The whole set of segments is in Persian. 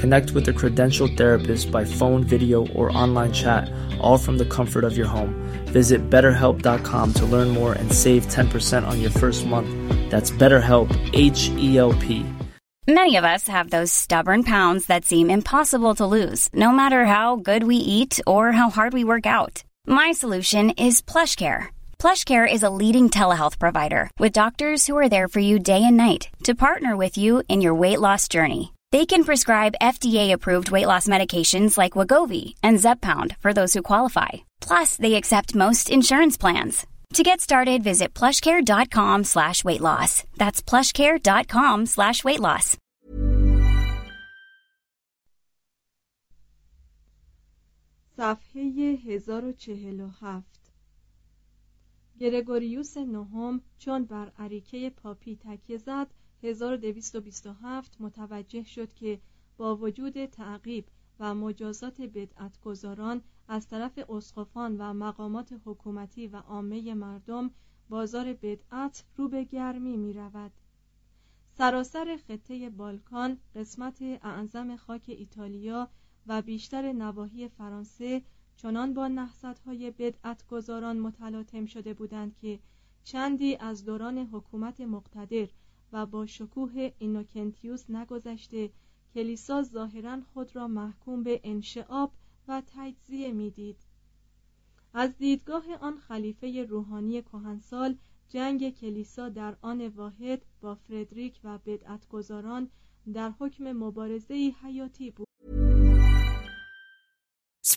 Connect with a credentialed therapist by phone, video, or online chat, all from the comfort of your home. Visit betterhelp.com to learn more and save 10% on your first month. That's BetterHelp, H E L P. Many of us have those stubborn pounds that seem impossible to lose, no matter how good we eat or how hard we work out. My solution is PlushCare. PlushCare is a leading telehealth provider with doctors who are there for you day and night to partner with you in your weight loss journey. They can prescribe FDA-approved weight loss medications like Wagovi and Zepbound for those who qualify. Plus, they accept most insurance plans. To get started, visit plushcare.com slash weight loss. That's plushcare.com slash weight loss. صفحه 1047 گرگوریوس نهم چون بر عریکه پاپی تکیه زد 1227 متوجه شد که با وجود تعقیب و مجازات بدعتگذاران از طرف اسقفان و مقامات حکومتی و عامه مردم بازار بدعت رو به گرمی می رود. سراسر خطه بالکان قسمت اعظم خاک ایتالیا و بیشتر نواحی فرانسه چنان با نهضت‌های بدعتگذاران متلاطم شده بودند که چندی از دوران حکومت مقتدر و با شکوه اینوکنتیوس نگذشته کلیسا ظاهرا خود را محکوم به انشعاب و تجزیه می‌دید. از دیدگاه آن خلیفه روحانی کهنسال جنگ کلیسا در آن واحد با فردریک و بدعتگذاران در حکم مبارزه حیاتی بود.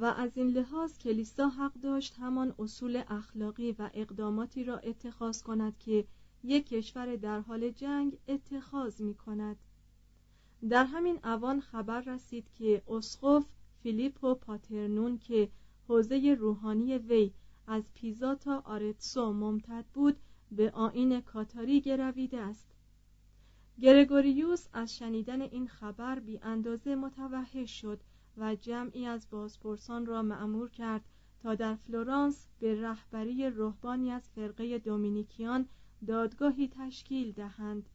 و از این لحاظ کلیسا حق داشت همان اصول اخلاقی و اقداماتی را اتخاذ کند که یک کشور در حال جنگ اتخاذ می کند. در همین اوان خبر رسید که اسقف فیلیپو پاترنون که حوزه روحانی وی از پیزا تا آرتسو ممتد بود به آیین کاتاری گرویده است گرگوریوس از شنیدن این خبر بی اندازه متوحش شد و جمعی از بازپرسان را مأمور کرد تا در فلورانس به رهبری رهبانی از فرقه دومینیکیان دادگاهی تشکیل دهند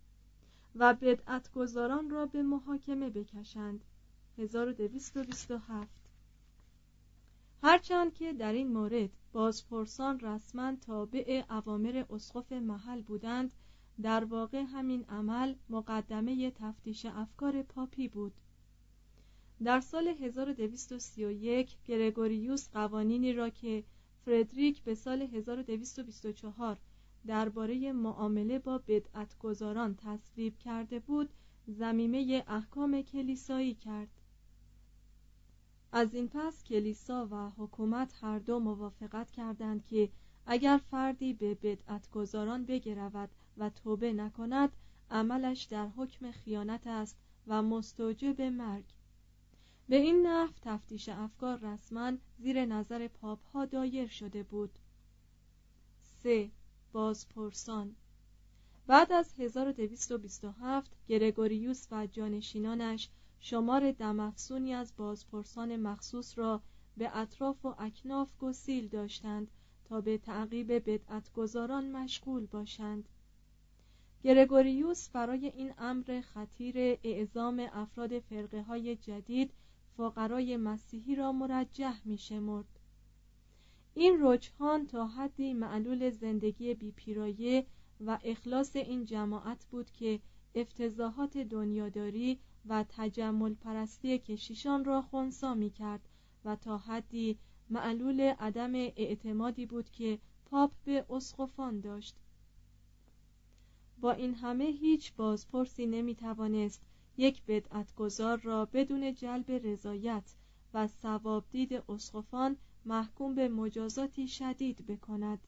و بدعتگذاران را به محاکمه بکشند. 1227 هرچند که در این مورد بازپرسان رسما تابع اوامر اسقف محل بودند در واقع همین عمل مقدمه تفتیش افکار پاپی بود. در سال 1231 گرگوریوس قوانینی را که فردریک به سال 1224 درباره معامله با بدعتگذاران تصویب کرده بود زمیمه احکام کلیسایی کرد. از این پس کلیسا و حکومت هر دو موافقت کردند که اگر فردی به بدعتگذاران بگرود و توبه نکند عملش در حکم خیانت است و مستوجب مرگ. به این نحو تفتیش افکار رسما زیر نظر پاپ ها دایر شده بود. 3. بازپرسان. بعد از 1227 گرگوریوس و جانشینانش شمار دمافسونی از بازپرسان مخصوص را به اطراف و اکناف گسیل داشتند تا به تعقیب بدعتگذاران مشغول باشند. گرگوریوس برای این امر خطیر اعزام افراد فرقه های جدید فقرای مسیحی را مرجح می شمرد. این رجحان تا حدی معلول زندگی بیپیرایه و اخلاص این جماعت بود که افتضاحات دنیاداری و تجمل پرستی کشیشان را خونسا می کرد و تا حدی معلول عدم اعتمادی بود که پاپ به اسقفان داشت با این همه هیچ بازپرسی نمی توانست یک بدعتگذار را بدون جلب رضایت و ثوابدید اسقفان محکوم به مجازاتی شدید بکند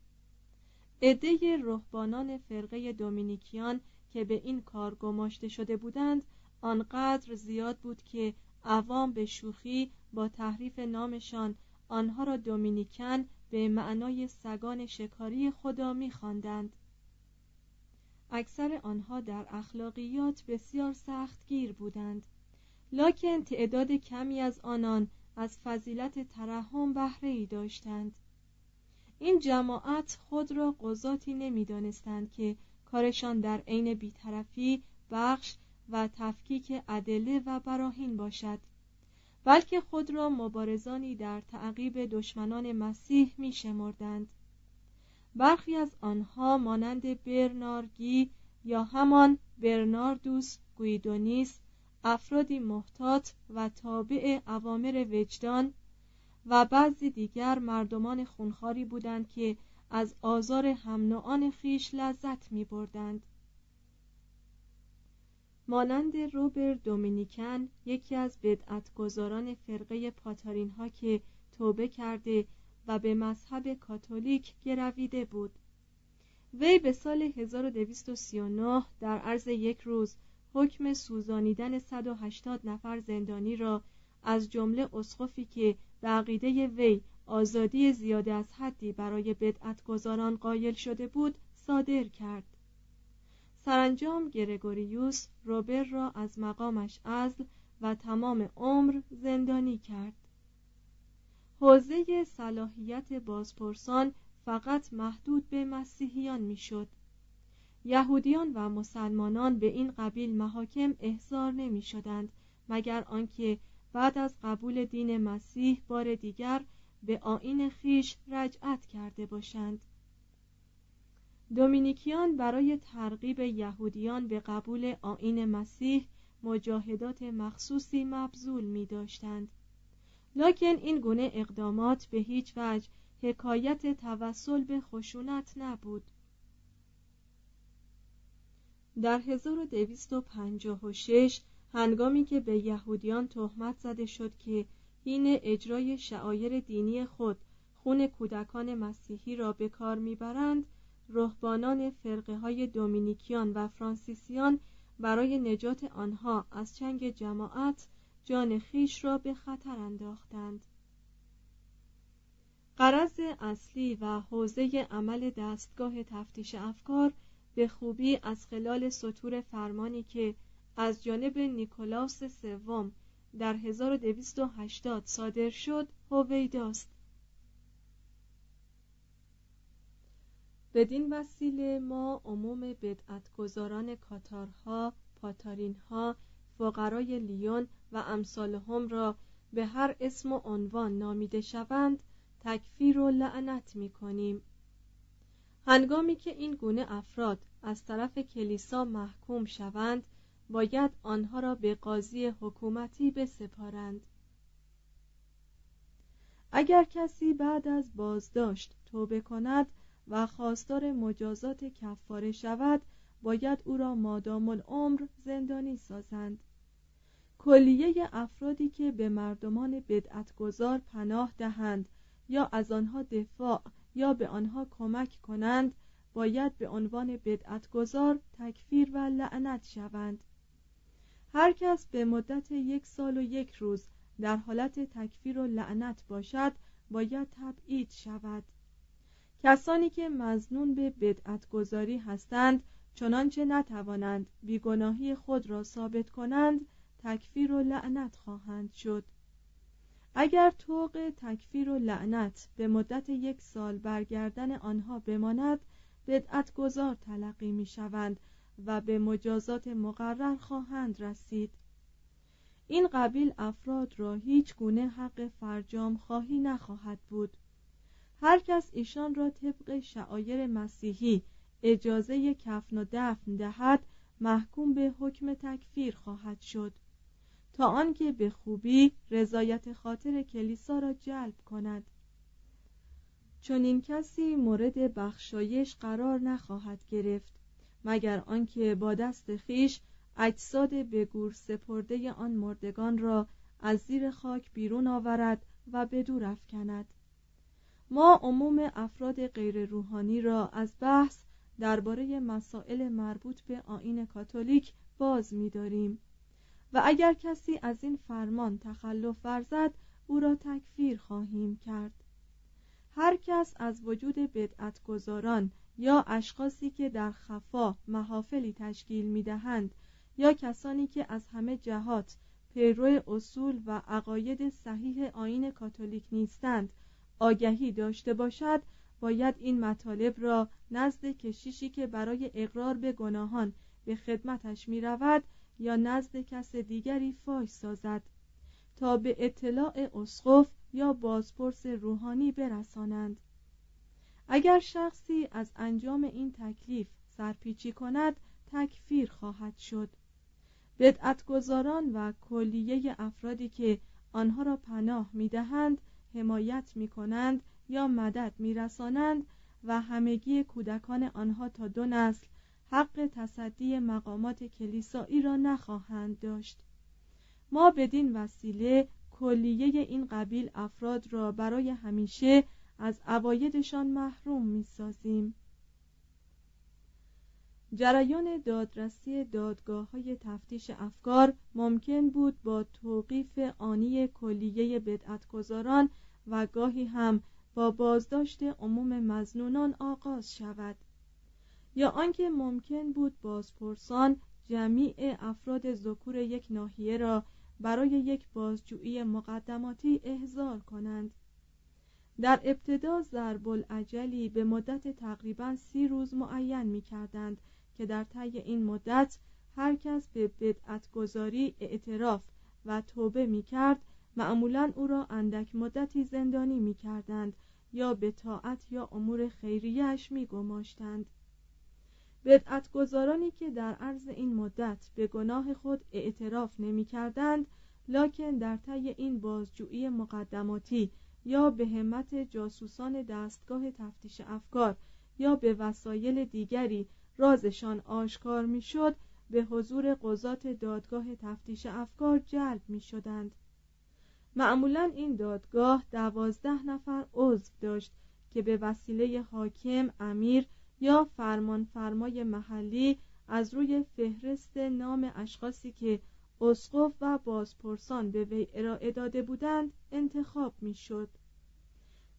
عده رهبانان فرقه دومینیکیان که به این کار گماشته شده بودند آنقدر زیاد بود که عوام به شوخی با تحریف نامشان آنها را دومینیکن به معنای سگان شکاری خدا می‌خواندند. اکثر آنها در اخلاقیات بسیار سختگیر بودند لکن تعداد کمی از آنان از فضیلت ترحم بهره ای داشتند این جماعت خود را قضاتی نمی‌دانستند که کارشان در عین بیطرفی بخش و تفکیک ادله و براهین باشد بلکه خود را مبارزانی در تعقیب دشمنان مسیح می شمردند. برخی از آنها مانند برنارگی یا همان برناردوس گویدونیس افرادی محتاط و تابع اوامر وجدان و بعضی دیگر مردمان خونخاری بودند که از آزار هم خیش لذت می بردند. مانند روبر دومینیکن یکی از بدعتگذاران فرقه پاتارین ها که توبه کرده و به مذهب کاتولیک گرویده بود. وی به سال 1239 در عرض یک روز حکم سوزانیدن 180 نفر زندانی را از جمله اسقفی که به عقیده وی آزادی زیاده از حدی برای بدعتگذاران قایل شده بود صادر کرد. سرانجام گرگوریوس روبر را از مقامش عزل و تمام عمر زندانی کرد. حوزه صلاحیت بازپرسان فقط محدود به مسیحیان می‌شد. یهودیان و مسلمانان به این قبیل محاکم احضار نمی شدند مگر آنکه بعد از قبول دین مسیح بار دیگر به آین خیش رجعت کرده باشند. دومینیکیان برای ترغیب یهودیان به قبول آین مسیح مجاهدات مخصوصی مبذول می داشتند لکن این گونه اقدامات به هیچ وجه حکایت توسل به خشونت نبود. در 1256 هنگامی که به یهودیان تهمت زده شد که حین اجرای شعایر دینی خود خون کودکان مسیحی را به کار می‌برند رهبانان فرقه های دومینیکیان و فرانسیسیان برای نجات آنها از چنگ جماعت جان خیش را به خطر انداختند. قرض اصلی و حوزه عمل دستگاه تفتیش افکار به خوبی از خلال سطور فرمانی که از جانب نیکولاس سوم در 1280 صادر شد هویداست بدین وسیله ما عموم بدعتگذاران کاتارها پاتارینها فقرای لیون و امثالهم را به هر اسم و عنوان نامیده شوند تکفیر و لعنت می کنیم هنگامی که این گونه افراد از طرف کلیسا محکوم شوند باید آنها را به قاضی حکومتی بسپارند. اگر کسی بعد از بازداشت توبه کند و خواستار مجازات کفاره شود باید او را مادام العمر زندانی سازند. کلیه افرادی که به مردمان بدعتگذار پناه دهند یا از آنها دفاع یا به آنها کمک کنند باید به عنوان بدعتگذار تکفیر و لعنت شوند. هر کس به مدت یک سال و یک روز در حالت تکفیر و لعنت باشد باید تبعید شود. کسانی که مزنون به بدعت گذاری هستند چنانچه نتوانند بیگناهی خود را ثابت کنند تکفیر و لعنت خواهند شد. اگر طوق تکفیر و لعنت به مدت یک سال برگردن آنها بماند بدعت گذار تلقی می شوند و به مجازات مقرر خواهند رسید. این قبیل افراد را هیچ گونه حق فرجام خواهی نخواهد بود. هر کس ایشان را طبق شعایر مسیحی اجازه کفن و دفن دهد محکوم به حکم تکفیر خواهد شد. تا آنکه به خوبی رضایت خاطر کلیسا را جلب کند. چون این کسی مورد بخشایش قرار نخواهد گرفت مگر آنکه با دست خیش اجساد به گور سپرده آن مردگان را از زیر خاک بیرون آورد و به دور افکند. ما عموم افراد غیر روحانی را از بحث درباره مسائل مربوط به آین کاتولیک باز می‌داریم. و اگر کسی از این فرمان تخلف ورزد او را تکفیر خواهیم کرد. هر کس از وجود بدعتگذاران یا اشخاصی که در خفا محافلی تشکیل می‌دهند یا کسانی که از همه جهات پیرو اصول و عقاید صحیح آین کاتولیک نیستند آگهی داشته باشد باید این مطالب را نزد کشیشی که برای اقرار به گناهان به خدمتش می رود یا نزد کس دیگری فاش سازد تا به اطلاع اسقف یا بازپرس روحانی برسانند. اگر شخصی از انجام این تکلیف سرپیچی کند تکفیر خواهد شد. بدعتگذاران و کلیه افرادی که آنها را پناه می‌دهند حمایت می کنند یا مدد میرسانند و همگی کودکان آنها تا دو نسل حق تصدی مقامات کلیسایی را نخواهند داشت. ما بدین وسیله کلیه این قبیل افراد را برای همیشه از عوایدشان محروم می‌سازیم. جریان دادرسی دادگاه های تفتیش افکار ممکن بود با توقیف آنی کلیه بدعتگذاران و گاهی هم با بازداشت عموم مزنونان آغاز شود. یا آنکه ممکن بود بازپرسان جمیع افراد ذکور یک ناحیه را برای یک بازجویی مقدماتی احضار کنند. در ابتدا ضرب العجلی به مدت تقریبا سی روز معین می کردند که در طی این مدت هر کس به بدعتگذاری اعتراف و توبه می کرد معمولا او را اندک مدتی زندانی می کردند یا به طاعت یا امور خیریش می گماشتند بدعتگذارانی که در عرض این مدت به گناه خود اعتراف نمی کردند لکن در طی این بازجویی مقدماتی یا به همت جاسوسان دستگاه تفتیش افکار یا به وسایل دیگری رازشان آشکار می‌شد به حضور قضات دادگاه تفتیش افکار جلب می شدند معمولا این دادگاه دوازده نفر عضو داشت که به وسیله حاکم امیر یا فرمان فرمای محلی از روی فهرست نام اشخاصی که اسقف و بازپرسان به وی ارائه داده بودند انتخاب می‌شد.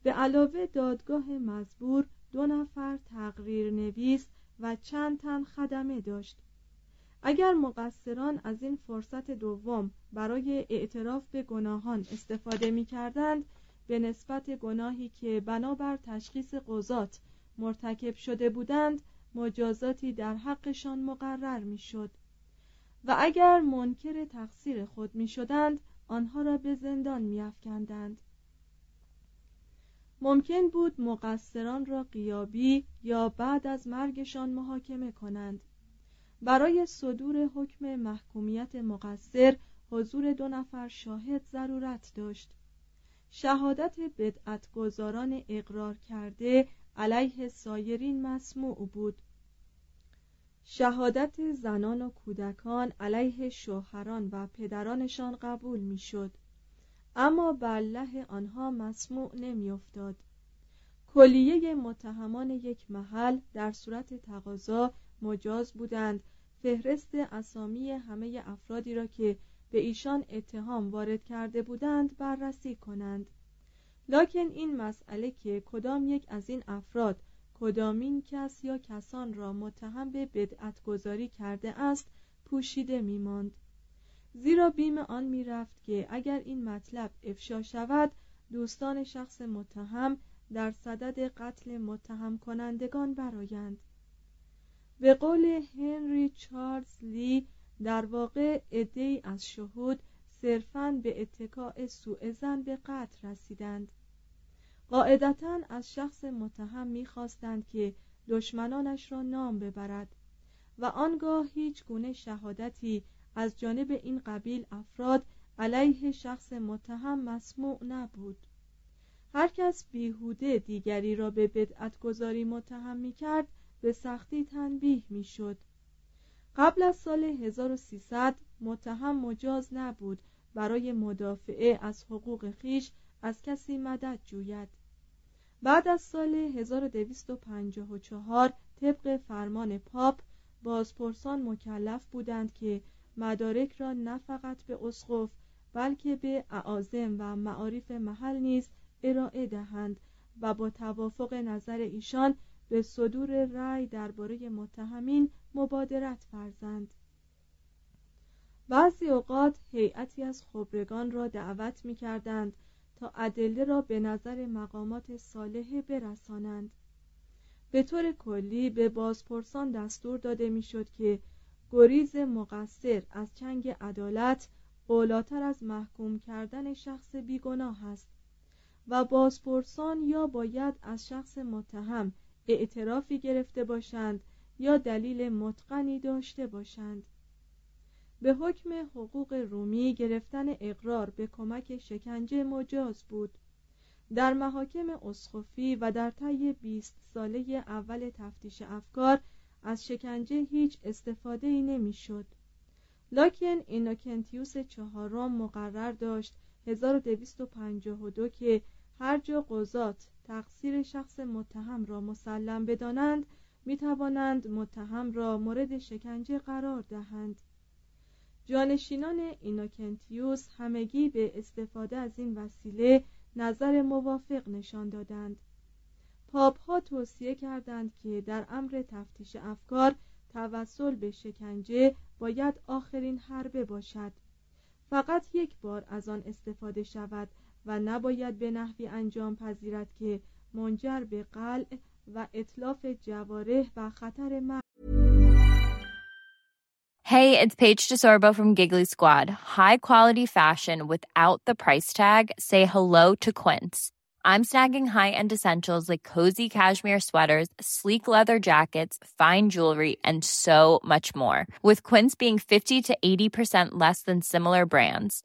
به علاوه دادگاه مزبور دو نفر تقریر نویس و چند تن خدمه داشت اگر مقصران از این فرصت دوم برای اعتراف به گناهان استفاده می کردند به نسبت گناهی که بنابر تشخیص قضات مرتکب شده بودند مجازاتی در حقشان مقرر می شد و اگر منکر تقصیر خود می شدند آنها را به زندان می افکندند. ممکن بود مقصران را قیابی یا بعد از مرگشان محاکمه کنند برای صدور حکم محکومیت مقصر حضور دو نفر شاهد ضرورت داشت. شهادت بدعتگذاران اقرار کرده علیه سایرین مسموع بود. شهادت زنان و کودکان علیه شوهران و پدرانشان قبول می‌شد. اما بله آنها مسموع نمیافتاد. کلیه متهمان یک محل در صورت تقاضا مجاز بودند. فهرست اسامی همه افرادی را که به ایشان اتهام وارد کرده بودند بررسی کنند. لکن این مسئله که کدام یک از این افراد کدامین کس یا کسان را متهم به بدعتگذاری کرده است پوشیده میماند. زیرا بیم آن می‌رفت که اگر این مطلب افشا شود دوستان شخص متهم در صدد قتل متهم کنندگان برایند به قول هنری چارلز لی در واقع عدهای از شهود صرفاً به اتکاع سوء زن به قتل رسیدند. قاعدتا از شخص متهم می‌خواستند که دشمنانش را نام ببرد و آنگاه هیچ گونه شهادتی از جانب این قبیل افراد علیه شخص متهم مسموع نبود. هر کس بیهوده دیگری را به بدعت گذاری متهم می کرد به سختی تنبیه می شد قبل از سال 1300 متهم مجاز نبود برای مدافعه از حقوق خیش از کسی مدد جوید. بعد از سال 1254 طبق فرمان پاپ بازپرسان مکلف بودند که مدارک را نه فقط به اسقف بلکه به اعاظم و معارف محل نیز ارائه دهند و با توافق نظر ایشان به صدور رأی درباره متهمین مبادرت فرزند. بعضی اوقات هیئتی از خبرگان را دعوت می کردند تا ادله را به نظر مقامات صالحه برسانند. به طور کلی به بازپرسان دستور داده می‌شد که گریز مقصر از چنگ عدالت اولاتر از محکوم کردن شخص بیگناه است و بازپرسان یا باید از شخص متهم اعترافی گرفته باشند یا دلیل متقنی داشته باشند به حکم حقوق رومی گرفتن اقرار به کمک شکنجه مجاز بود در محاکم اسخفی و در طی 20 ساله اول تفتیش افکار از شکنجه هیچ استفاده ای نمی‌شد. لاکن اینوکنتیوس چهارم مقرر داشت 1252 که هر جا قضات تقصیر شخص متهم را مسلم بدانند می توانند متهم را مورد شکنجه قرار دهند. جانشینان اینوکنتیوس همگی به استفاده از این وسیله نظر موافق نشان دادند. پاپ ها توصیه کردند که در امر تفتیش افکار توسل به شکنجه باید آخرین حربه باشد. فقط یک بار از آن استفاده شود و نباید به نحوی انجام پذیرد که منجر به قلع و اطلاف جواره و خطر مرگ Hey, it's Paige DeSorbo from Giggly Squad. High quality fashion without the price tag. Say hello to Quince. I'm snagging high-end essentials like cozy cashmere sweaters, sleek leather jackets, fine jewelry, and so much more. With Quince being 50 to 80% less than similar brands.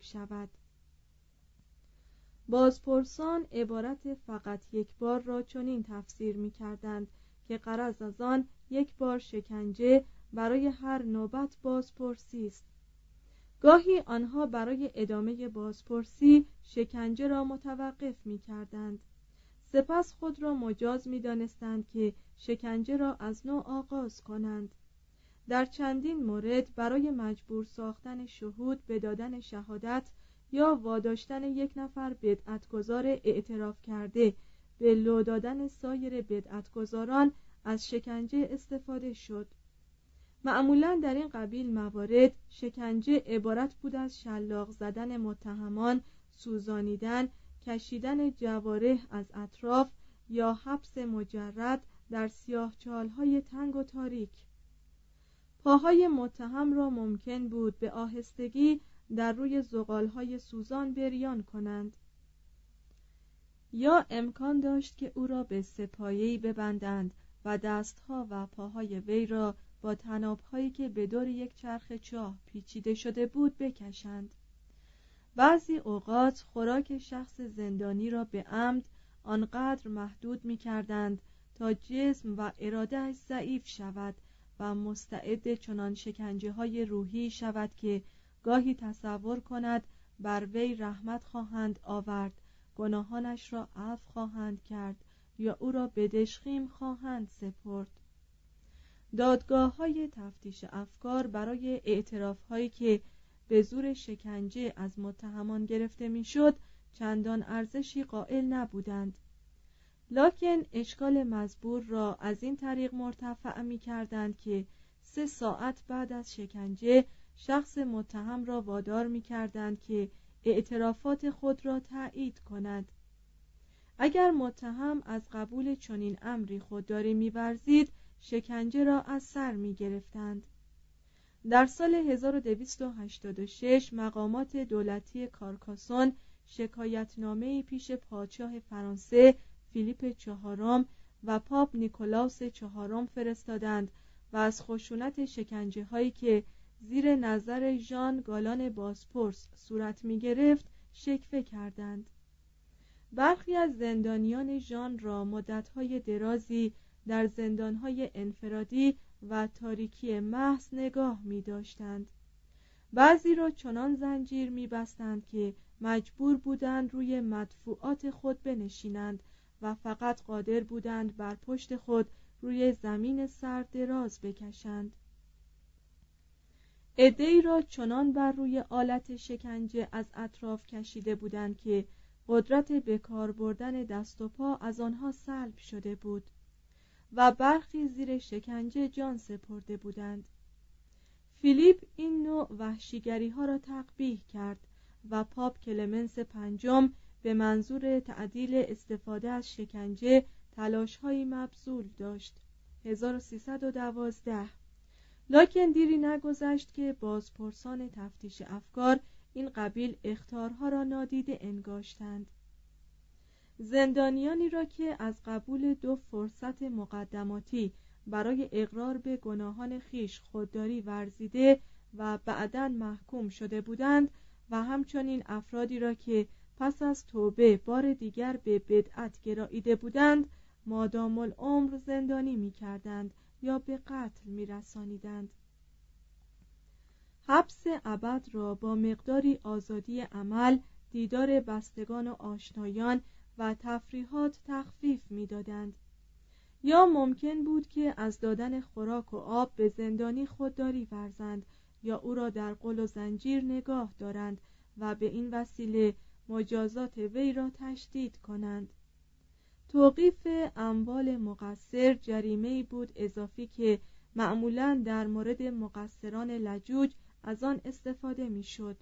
شود. بازپرسان عبارت فقط یک بار را چنین تفسیر می کردند که قرض از آن یک بار شکنجه برای هر نوبت بازپرسی است. گاهی آنها برای ادامه بازپرسی شکنجه را متوقف می کردند. سپس خود را مجاز می دانستند که شکنجه را از نو آغاز کنند. در چندین مورد برای مجبور ساختن شهود به دادن شهادت یا واداشتن یک نفر بدعتگذار اعتراف کرده به لو دادن سایر بدعتگذاران از شکنجه استفاده شد. معمولا در این قبیل موارد شکنجه عبارت بود از شلاق زدن متهمان سوزانیدن کشیدن جواره از اطراف یا حبس مجرد در سیاه های تنگ و تاریک. پاهای متهم را ممکن بود به آهستگی در روی های سوزان بریان کنند. یا امکان داشت که او را به سپایه‌ای ببندند و دستها و پاهای وی را با تنابهایی که به دور یک چرخ چاه پیچیده شده بود بکشند. بعضی اوقات خوراک شخص زندانی را به عمد آنقدر محدود می کردند تا جسم و ارادهش ضعیف شود و مستعد چنان شکنجه های روحی شود که گاهی تصور کند بر وی رحمت خواهند آورد گناهانش را عفو خواهند کرد یا او را به دشخیم خواهند سپرد. دادگاه های تفتیش افکار برای اعتراف هایی که به زور شکنجه از متهمان گرفته می‌شد چندان ارزشی قائل نبودند. لکن اشکال مزبور را از این طریق مرتفع می کردند که سه ساعت بعد از شکنجه شخص متهم را وادار می کردند که اعترافات خود را تایید کند اگر متهم از قبول چنین امری خودداری می‌ورزید شکنجه را از سر می گرفتند. در سال 1286 مقامات دولتی کارکاسون شکایتنامه پیش پادشاه فرانسه فیلیپ چهارم و پاپ نیکولاوس چهارم فرستادند و از خشونت شکنجه هایی که زیر نظر ژان گالان باسپورس صورت می گرفت شکفه کردند. برخی از زندانیان ژان را مدتهای درازی در زندانهای انفرادی و تاریکی محض نگاه می داشتند بعضی را چنان زنجیر می بستند که مجبور بودند روی مدفوعات خود بنشینند و فقط قادر بودند بر پشت خود روی زمین سرد دراز بکشند. ادهی را چنان بر روی آلت شکنجه از اطراف کشیده بودند که قدرت به کار بردن دست و پا از آنها سلب شده بود و برخی زیر شکنجه جان سپرده بودند. فیلیپ این نوع وحشیگری ها را تقبیح کرد و پاپ کلمنس پنجم به منظور تعدیل استفاده از شکنجه تلاش هایی مبذول داشت. 1312 لکن دیری نگذشت که بازپرسان تفتیش افکار این قبیل اختارها را نادیده انگاشتند. زندانیانی را که از قبول دو فرصت مقدماتی برای اقرار به گناهان خیش خودداری ورزیده و بعدا محکوم شده بودند و همچنین افرادی را که پس از توبه بار دیگر به بدعت گراییده بودند مادام العمر زندانی می کردند یا به قتل می رسانیدند. حبس ابد را با مقداری آزادی عمل دیدار بستگان و آشنایان و تفریحات تخفیف می‌دادند یا ممکن بود که از دادن خوراک و آب به زندانی خودداری ورزند یا او را در قل و زنجیر نگاه دارند و به این وسیله مجازات وی را تشدید کنند توقیف اموال مقصر جریمه بود اضافی که معمولا در مورد مقصران لجوج از آن استفاده می‌شد.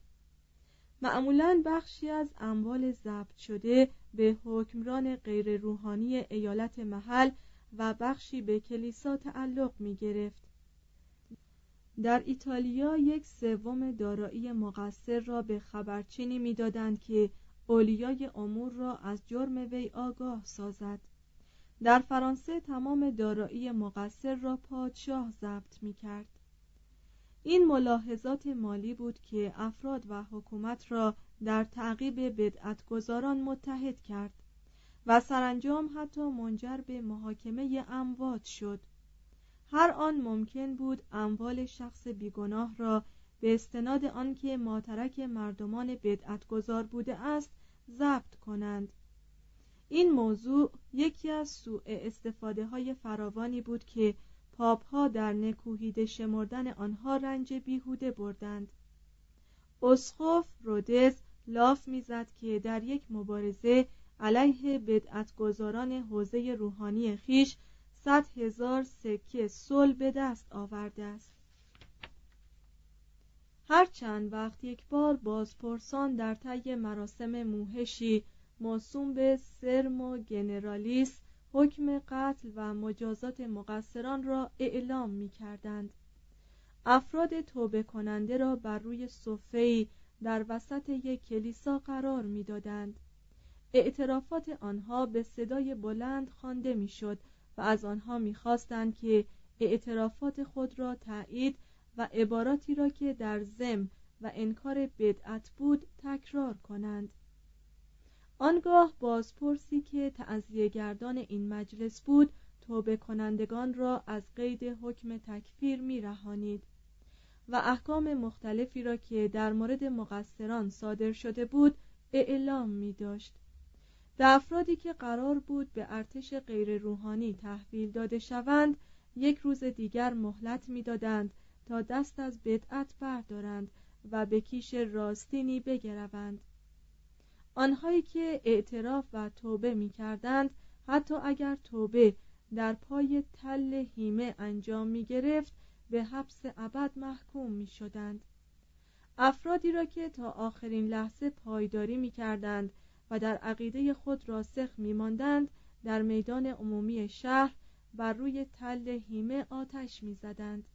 معمولا بخشی از اموال ضبط شده به حکمران غیر روحانی ایالت محل و بخشی به کلیسا تعلق می گرفت. در ایتالیا یک سوم دارایی مقصر را به خبرچینی می‌دادند که اولیای امور را از جرم وی آگاه سازد. در فرانسه تمام دارایی مقصر را پادشاه ضبط می کرد این ملاحظات مالی بود که افراد و حکومت را در تعقیب بدعتگذاران متحد کرد و سرانجام حتی منجر به محاکمه اموات شد. هر آن ممکن بود اموال شخص بیگناه را به استناد آنکه ماترک مردمان بدعتگذار بوده است ضبط کنند. این موضوع یکی از سوء استفاده های فراوانی بود که پاپ ها در نکوهیده شمردن آنها رنج بیهوده بردند. اسخوف رودز لاف می‌زد که در یک مبارزه علیه بدعتگذاران حوزه روحانی خیش صد هزار سکه صل به دست آورده است هر چند وقت یک بار بازپرسان در طی مراسم موهشی موسوم به سرم و گنرالیس حکم قتل و مجازات مقصران را اعلام می کردند. افراد توبه کننده را بر روی صفهی در وسط یک کلیسا قرار می‌دادند. اعترافات آنها به صدای بلند خوانده می‌شد و از آنها می‌خواستند که اعترافات خود را تایید و عباراتی را که در زم و انکار بدعت بود تکرار کنند. آنگاه بازپرسی که تعذیه گردان این مجلس بود توبه کنندگان را از قید حکم تکفیر می رهانید و احکام مختلفی را که در مورد مقصران صادر شده بود اعلام می داشت به افرادی که قرار بود به ارتش غیر روحانی تحویل داده شوند یک روز دیگر مهلت می‌دادند تا دست از بدعت بردارند و به کیش راستینی بگروند. آنهایی که اعتراف و توبه می کردند حتی اگر توبه در پای تل هیمه انجام می گرفت به حبس ابد محکوم می شدند افرادی را که تا آخرین لحظه پایداری می کردند و در عقیده خود راسخ می ماندند در میدان عمومی شهر بر روی تل هیمه آتش می زدند.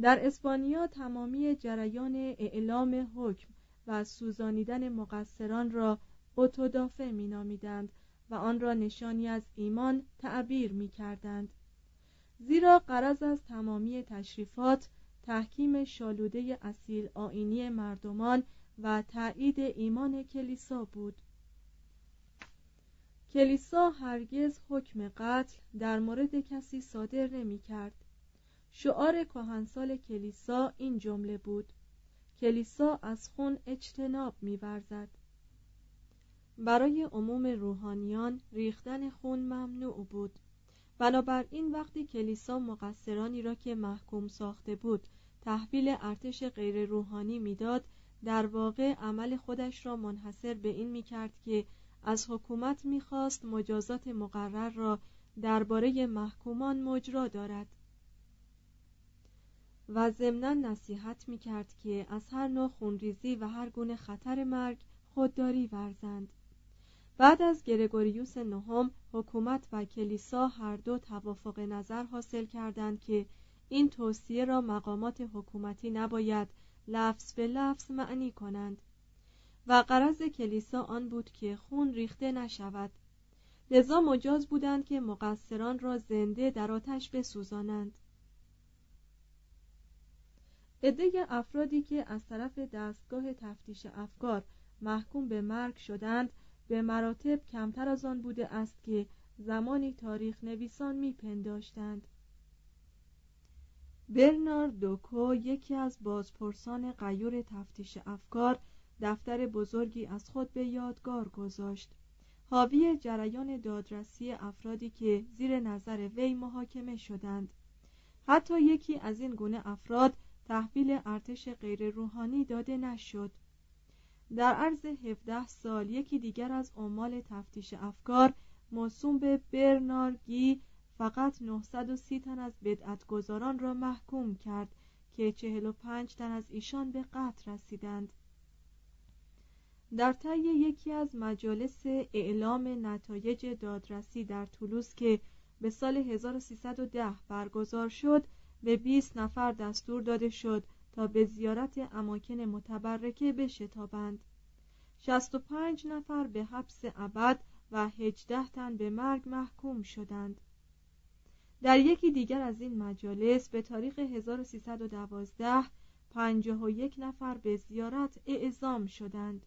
در اسپانیا تمامی جریان اعلام حکم و سوزانیدن مقصران را اتودافه می نامیدند و آن را نشانی از ایمان تعبیر می کردند. زیرا قرض از تمامی تشریفات تحکیم شالوده اصیل آینی مردمان و تایید ایمان کلیسا بود. کلیسا هرگز حکم قتل در مورد کسی صادر نمی کرد. شعار کهنسال کلیسا این جمله بود. کلیسا از خون اجتناب می‌ورزد برای عموم روحانیان ریختن خون ممنوع بود. بنابراین وقتی کلیسا مقصرانی را که محکوم ساخته بود تحویل ارتش غیر روحانی می‌داد در واقع عمل خودش را منحصر به این می‌کرد که از حکومت می‌خواست مجازات مقرر را درباره محکومان مجرا دارد. و ضمنا نصیحت می‌کرد که از هر نوع خونریزی و هر گونه خطر مرگ خودداری ورزند. بعد از گرگوریوس نهم حکومت و کلیسا هر دو توافق نظر حاصل کردند که این توصیه را مقامات حکومتی نباید لفظ به لفظ معنی کنند. و قرض کلیسا آن بود که خون ریخته نشود. لذا مجاز بودند که مقصران را زنده در آتش بسوزانند. عده افرادی که از طرف دستگاه تفتیش افکار محکوم به مرگ شدند به مراتب کمتر از آن بوده است که زمانی تاریخ نویسان میپنداشتند. برنارد دوکو یکی از بازپرسان قیور تفتیش افکار دفتر بزرگی از خود به یادگار گذاشت. حاوی جریان دادرسی افرادی که زیر نظر وی محاکمه شدند. حتی یکی از این گونه افراد تحویل ارتش غیر روحانی داده نشد. در عرض 17 سال یکی دیگر از عمال تفتیش افکار موسوم به برنارگی فقط 930 تن از بدعتگزاران را محکوم کرد که 45 تن از ایشان به قتل رسیدند. در طی یکی از مجالس اعلام نتایج دادرسی در طولوس که به سال 1310 برگزار شد به 20 نفر دستور داده شد تا به زیارت اماکن متبرکه بشتابند. 65 نفر به حبس ابد و 18 تن به مرگ محکوم شدند. در یکی دیگر از این مجالس به تاریخ 1312 51 نفر به زیارت اعزام شدند.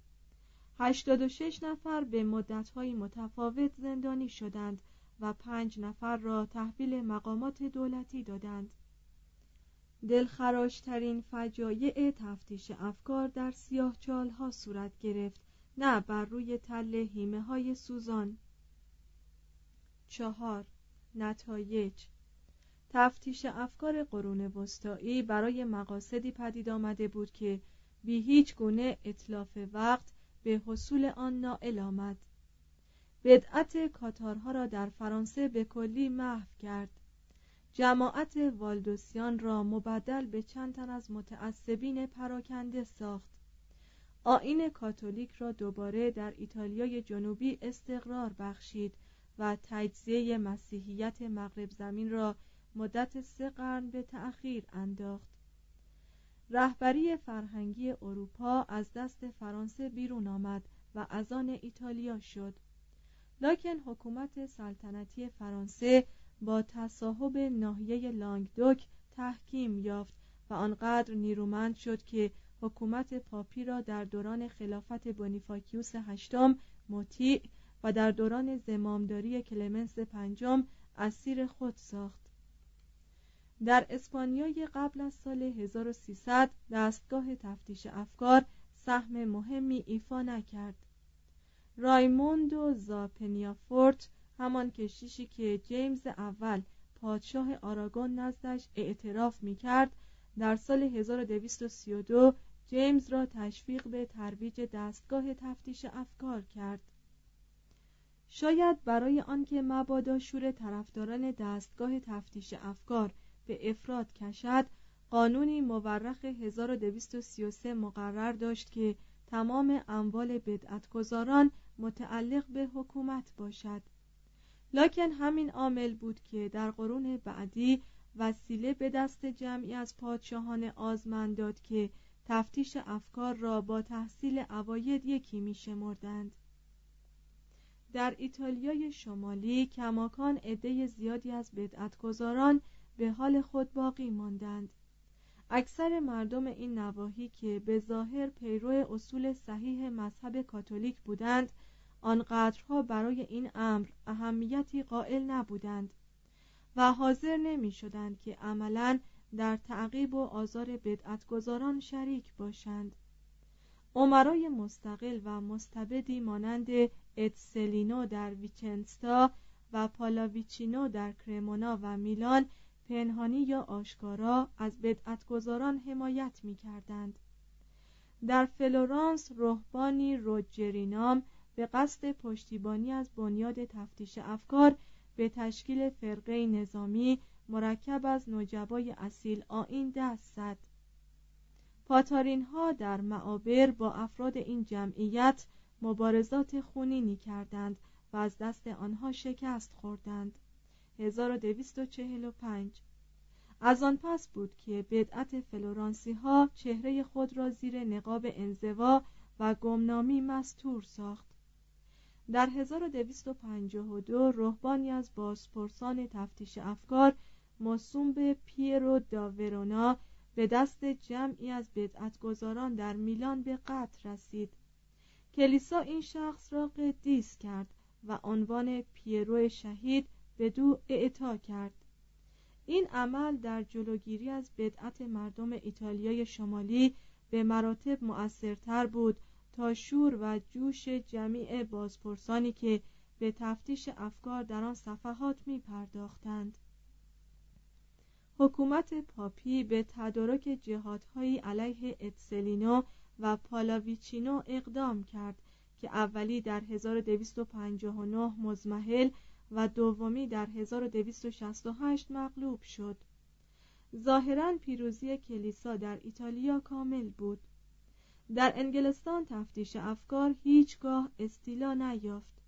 86 نفر به مدت‌های متفاوت زندانی شدند و پنج نفر را تحویل مقامات دولتی دادند. دلخراشترین فجایع تفتیش افکار در سیاه ها صورت گرفت نه بر روی تل هیمه های سوزان. چهار نتایج. تفتیش افکار قرون وسطایی برای مقاصدی پدید آمده بود که بی هیچ گونه اطلاف وقت به حصول آن نائل آمد. بدعت کاتارها را در فرانسه به کلی محو کرد. جماعت والدوسیان را مبدل به چند تن از متعصبین پراکنده ساخت. آین کاتولیک را دوباره در ایتالیای جنوبی استقرار بخشید و تجزیه مسیحیت مغرب زمین را مدت سه قرن به تأخیر انداخت. رهبری فرهنگی اروپا از دست فرانسه بیرون آمد و از آن ایتالیا شد. لکن حکومت سلطنتی فرانسه با تصاحب ناحیه لانگدوک تحکیم یافت و آنقدر نیرومند شد که حکومت پاپی را در دوران خلافت بونیفاکیوس هشتم مطیع و در دوران زمامداری کلمنس پنجم اسیر خود ساخت. در اسپانیای قبل از سال 1300 دستگاه تفتیش افکار سهم مهمی ایفا نکرد. رایموندو زاپنیافورت همان کشیشی که جیمز اول پادشاه آراگون نزدش اعتراف می کرد در سال 1232 جیمز را تشویق به ترویج دستگاه تفتیش افکار کرد. شاید برای آنکه مبادا شور طرفداران دستگاه تفتیش افکار به افراد کشد قانونی مورخ 1233 مقرر داشت که تمام اموال بدعتگذاران متعلق به حکومت باشد لکن همین عامل بود که در قرون بعدی وسیله به دست جمعی از پادشاهان آزمن داد که تفتیش افکار را با تحصیل عواید یکی می شمردند. در ایتالیای شمالی کماکان عده زیادی از بدعتگذاران به حال خود باقی ماندند. اکثر مردم این نواحی که به ظاهر پیرو اصول صحیح مذهب کاتولیک بودند آنقدرها برای این امر اهمیتی قائل نبودند و حاضر نمی شدند که عملا در تعقیب و آزار بدعتگذاران شریک باشند. عمرای مستقل و مستبدی مانند اتسلینو در ویچنستا و پالاویچینو در کرمونا و میلان پنهانی یا آشکارا از بدعتگذاران حمایت می کردند. در فلورانس روحبانی روجرینام به قصد پشتیبانی از بنیاد تفتیش افکار به تشکیل فرقه نظامی مرکب از نجبای اصیل آین دست زد پاتارین ها در معابر با افراد این جمعیت مبارزات خونینی کردند و از دست آنها شکست خوردند. 1245 از آن پس بود که بدعت فلورانسی ها چهره خود را زیر نقاب انزوا و گمنامی مستور ساخت. در 1252 رهبانی از بازپرسان تفتیش افکار مصوم به پیرو داورونا به دست جمعی از بدعتگذاران در میلان به قتل رسید کلیسا این شخص را قدیس کرد و عنوان پیرو شهید به دو اعطا کرد این عمل در جلوگیری از بدعت مردم ایتالیای شمالی به مراتب مؤثرتر بود تا شور و جوش جمیع بازپرسانی که به تفتیش افکار در آن صفحات می پرداختند. حکومت پاپی به تدارک جهادهایی علیه اتسلینو و پالاویچینو اقدام کرد که اولی در 1259 مزمحل و دومی در 1268 مغلوب شد. ظاهرا پیروزی کلیسا در ایتالیا کامل بود. در انگلستان تفتیش افکار هیچگاه استیلا نیافت.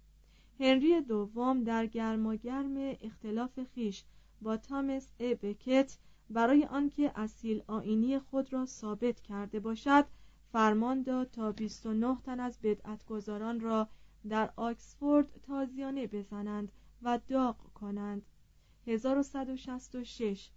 هنری دوم در گرماگرم اختلاف خیش با تامس ا. بکت برای آنکه اصیل آینی خود را ثابت کرده باشد فرمان داد تا 29 تن از بدعتگذاران را در آکسفورد تازیانه بزنند و داغ کنند. 1166